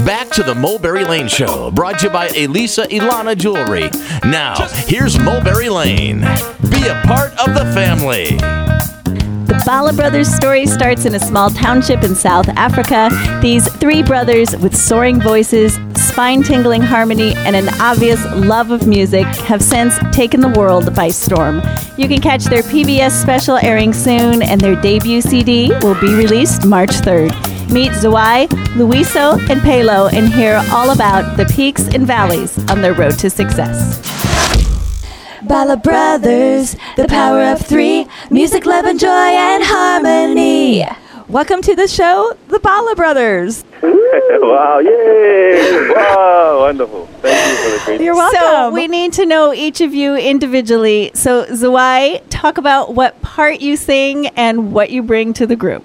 Back to the Mulberry Lane Show, brought to you by Elisa Ilana Jewelry. Now, here's Mulberry Lane. Be a part of the family. The Bala brothers story starts in a small township in South Africa. These three brothers with soaring voices, spine tingling harmony, and an obvious love of music have since taken the world by storm. You can catch their PBS special airing soon, and their debut CD will be released March 3rd. Meet Zwai, Loyiso, and Phelo and hear all about the peaks and valleys on their road to success. Bala Brothers, the power of three, music, love, and joy, and harmony. Welcome to the show, the Bala Brothers. wow, yay! Wow, wonderful. Thank you for the great You're welcome. So we need to know each of you individually. So Zwai, talk about what part you sing and what you bring to the group.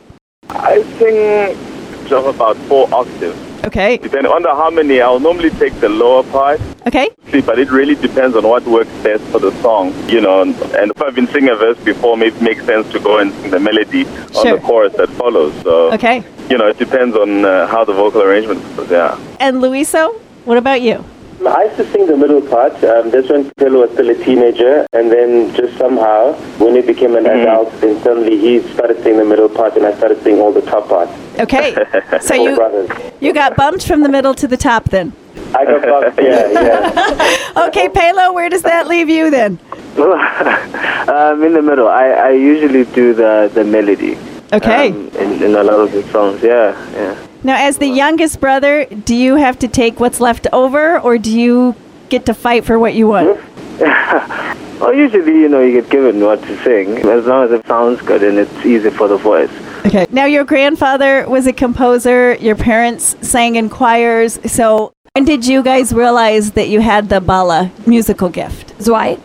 I sing just about four octaves. Okay. Depending on the harmony, I'll normally take the lower part. Okay. But it really depends on what works best for the song, you know. And, and if I've been singing a verse before, maybe it makes sense to go and sing the melody Sure. on the chorus that follows. So, Okay. you know, it depends on uh, how the vocal arrangement goes, yeah. And Loyiso, what about you? I used to sing the middle part. Um, that's when Phelo was still a teenager, and then just somehow, when he became an adult, then suddenly he started singing the middle part, and I started singing all the top parts. Okay. So you brothers. you got bumped from the middle to the top then. I got bumped, yeah, yeah. Okay, Phelo, where does that leave you then? I'm in the middle, I, I usually do the, the melody. Okay. Um, in, in a lot of the songs, yeah, yeah. Now, as the youngest brother, do you have to take what's left over, or do you get to fight for what you want? Well, usually, you know, you get given what to sing as long as it sounds good and it's easy for the voice. Okay. Now, your grandfather was a composer. Your parents sang in choirs. So, when did you guys realize that you had the bala musical gift? Zwai.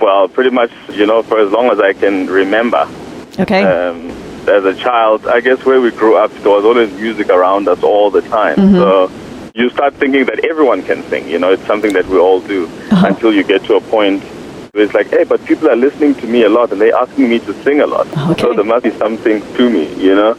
Well, pretty much, you know, for as long as I can remember. Okay. um, as a child, I guess where we grew up, there was always music around us all the time. So you start thinking that everyone can sing. You know, it's something that we all do until you get to a point where it's like, hey, but people are listening to me a lot and they're asking me to sing a lot. Okay. So there must be something to me, you know?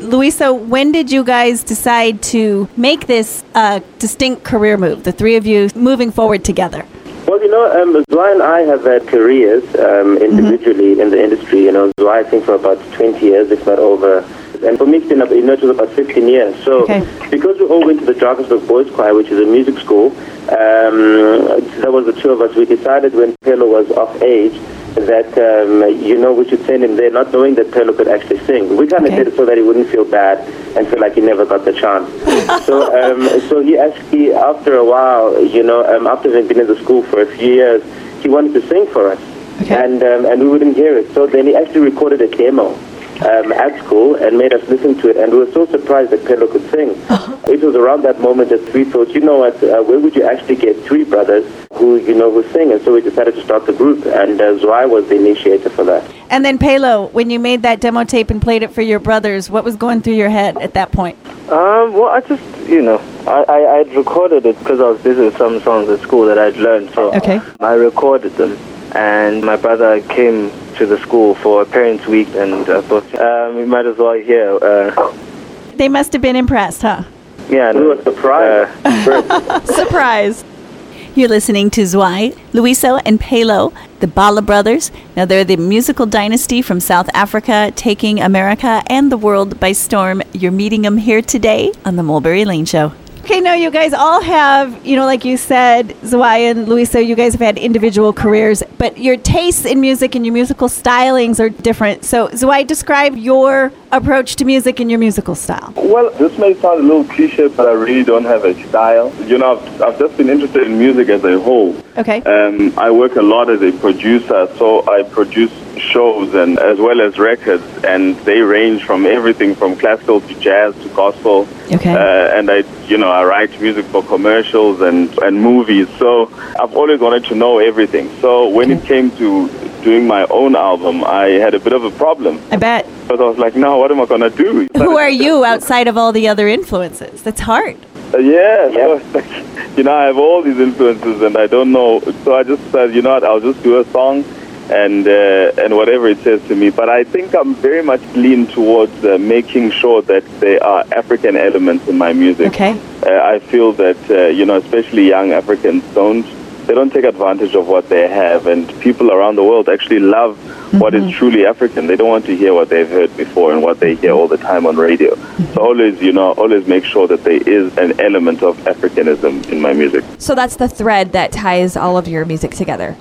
Loyiso, when did you guys decide to make this uh, distinct career move? The three of you moving forward together. Well, you know, um, Zwai and I have had careers um, individually in the industry. You know, Zwai, I think, for about 20 years, if not over. And for me, it's been, you know, it was about 15 years. So, Okay. because we all went to the Drakensberg Boys Choir, which is a music school, um, that was the two of us. We decided when Phelo was of age that, um, you know, we should send him there, not knowing that Phelo could actually sing. We kind of Okay. did it so that he wouldn't feel bad and feel like he never got the chance. so, um, so he actually, after a while, you know, um, after having been in the school for a few years, he wanted to sing for us. Okay. And, um, and we wouldn't hear it. So then he actually recorded a demo um, at school and made us listen to it. And we were so surprised that Phelo could sing. It was around that moment that we thought, you know what, uh, where would you actually get three brothers who, you know, who sing? And so we decided to start the group. And uh, Zwai was the initiator for that. And then, Phelo, when you made that demo tape and played it for your brothers, what was going through your head at that point? Um, well, I just, you know, I, I, I'd recorded it because I was busy with some songs at school that I'd learned. So Okay. I recorded them. And my brother came to the school for parents' week, and I thought, um, we might as well hear. Uh, They must have been impressed, huh? yeah, We were surprised. Uh, Surprise. You're listening to Zwai, Loyiso, and Phelo, the Bala brothers. Now, they're the musical dynasty from South Africa, taking America and the world by storm. You're meeting them here today on the Mulberry Lane Show. Okay, now you guys all have, you know, like you said, Zwai and Loyiso, you guys have had individual careers, but your tastes in music and your musical stylings are different. So, Zwai, describe your approach to music and your musical style. Well, this may sound a little cliche, but I really don't have a style. You know, I've, I've just been interested in music as a whole. Okay. Um, I work a lot as a producer, so I produce shows and as well as records, and they range from everything from classical to jazz to gospel. Okay. Uh, and I, you know, I write music for commercials and and movies. So I've always wanted to know everything. So when it came to doing my own album, I had a bit of a problem I bet. because I was like, no, what am I gonna do? Who are you outside of all the other influences? That's hard. Uh, yeah, so like, you know, I have all these influences and I don't know. So I just said, you know what, I'll just do a song and uh, and whatever it says to me. But I think I'm very much lean towards uh, making sure that there are African elements in my music. Okay. Uh, I feel that uh, you know, especially young Africans don't they don't take advantage of what they have, and people around the world actually love what is truly African. They don't want to hear what they've heard before and what they hear all the time on radio. So always, you know, always make sure that there is an element of Africanism in my music. So that's the thread that ties all of your music together.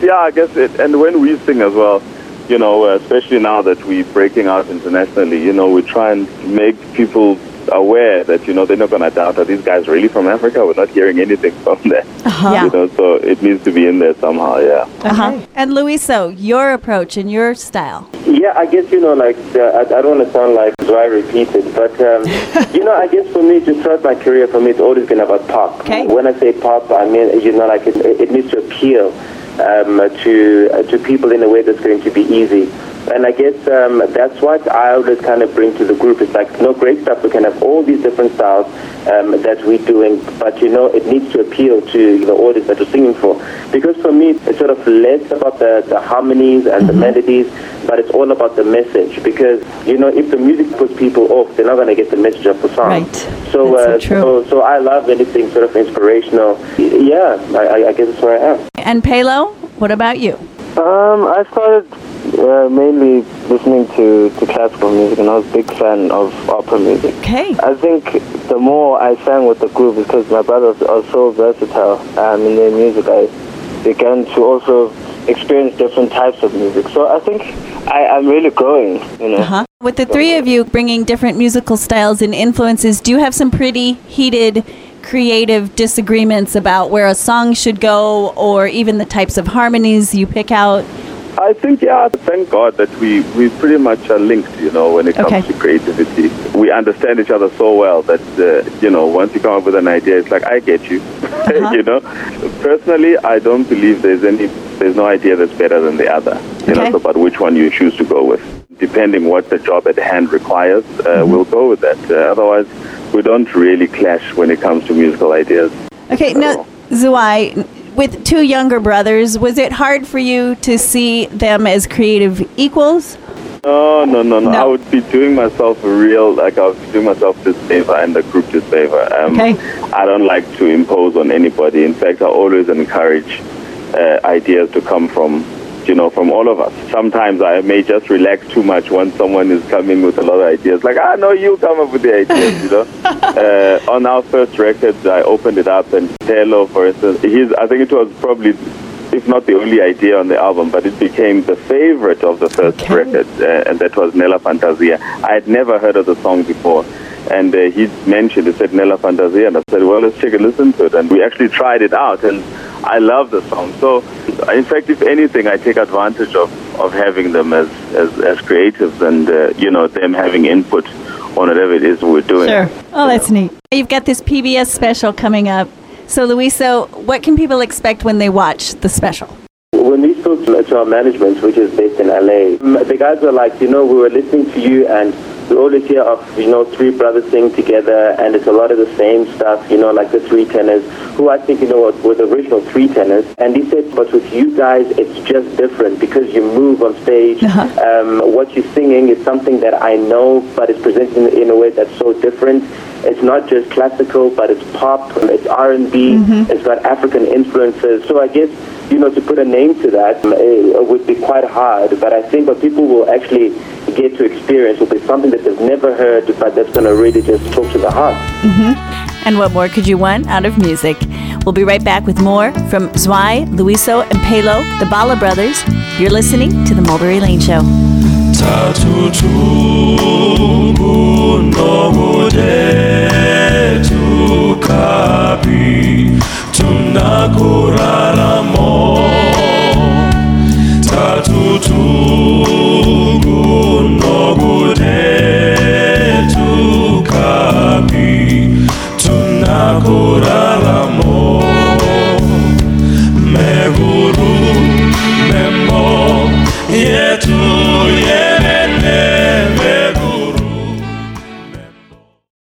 Yeah, I guess it. And when we sing as well, you know, especially now that we're breaking out internationally, you know, we try and make people aware that you know they're not going to doubt that these guys really from Africa. We're not hearing anything from them. Yeah. You know, so it needs to be in there somehow. Yeah. Uh-huh. And Loyiso, your approach and your style. Yeah, I guess, you know, like, uh, I, I don't want to sound like I repeated, but, um, you know, I guess for me, to throughout my career, for me, it's always been about pop. Okay. When I say pop, I mean, you know, like, it, it needs to appeal um, to, uh, to people in a way that's going to be easy. And I guess um, that's what I always kind of bring to the group. It's like, no, great stuff. We can have all these different styles um, that we're doing, but you know, it needs to appeal to the audience that you're singing for. Because for me, it's sort of less about the, the harmonies and the melodies, but it's all about the message. Because you know, if the music puts people off, they're not going to get the message of the song. Right. So, That's so uh, true. so, so I love anything sort of inspirational. Yeah, I, I- I guess that's where I am. And Phelo, what about you? Um, I started uh, mainly listening to, to classical music, and I was a big fan of opera music. Okay. I think the more I sang with the group, because my brothers are so versatile um, in their music, I began to also experience different types of music. So I think I, I'm really growing, you know. Uh-huh. With the three of you bringing different musical styles and influences, do you have some pretty heated creative disagreements about where a song should go or even the types of harmonies you pick out? I think, yeah, thank God that we, we pretty much are linked, you know, when it comes Okay. to creativity. We understand each other so well that, uh, you know, once you come up with an idea, it's like, I get you. you know? Personally, I don't believe there's any, there's no idea that's better than the other. You know, Okay. it's about which one you choose to go with. Depending what the job at hand requires, uh, we'll go with that. Uh, otherwise, we don't really clash when it comes to musical ideas. Okay, now, Zwai, with two younger brothers, was it hard for you to see them as creative equals? No, no, no, no, No. I would be doing myself a real, like I would be doing myself disfavor and the group disfavor. Um, Okay. I don't like to impose on anybody. In fact, I always encourage uh, ideas to come from, you know, from all of us. Sometimes I may just relax too much when someone is coming with a lot of ideas. Like, ah, know you come up with the ideas, you know. uh, on our first record, I opened it up, and Phelo, for instance, he's, I think it was probably if not the only idea on the album, but it became the favorite of the first Okay. record, uh, and that was Nella Fantasia. I had never heard of the song before, and uh, he mentioned, he said Nella Fantasia, and I said, well, let's take a listen to it, and we actually tried it out, and I love the song. So, in fact, if anything, I take advantage of, of having them as, as, as creatives and, uh, you know, them having input on whatever it is we're doing. Sure. Oh, that's neat. You've got this PBS special coming up. So, Loyiso, what can people expect when they watch the special? When we spoke to, to our management, which is based in LA, the guys were like, you know, we were listening to you and we always hear of, you know, three brothers sing together and it's a lot of the same stuff, you know, like the three tenors, who I think, you know, were, the original three tenors. And he said, but with you guys, it's just different because you move on stage. Um, what you're singing is something that I know, but it's presented in, in a way that's so different. It's not just classical, but it's pop, it's R&B, it's got African influences. So I guess, you know, to put a name to that it would be quite hard. But I think what people will actually get to experience will be something that they've never heard, but that's going to really just talk to the heart. Mm-hmm. And what more could you want out of music? We'll be right back with more from Zwai, Loyiso, and Phelo, the Bala brothers. You're listening to The Mulberry Lane Show.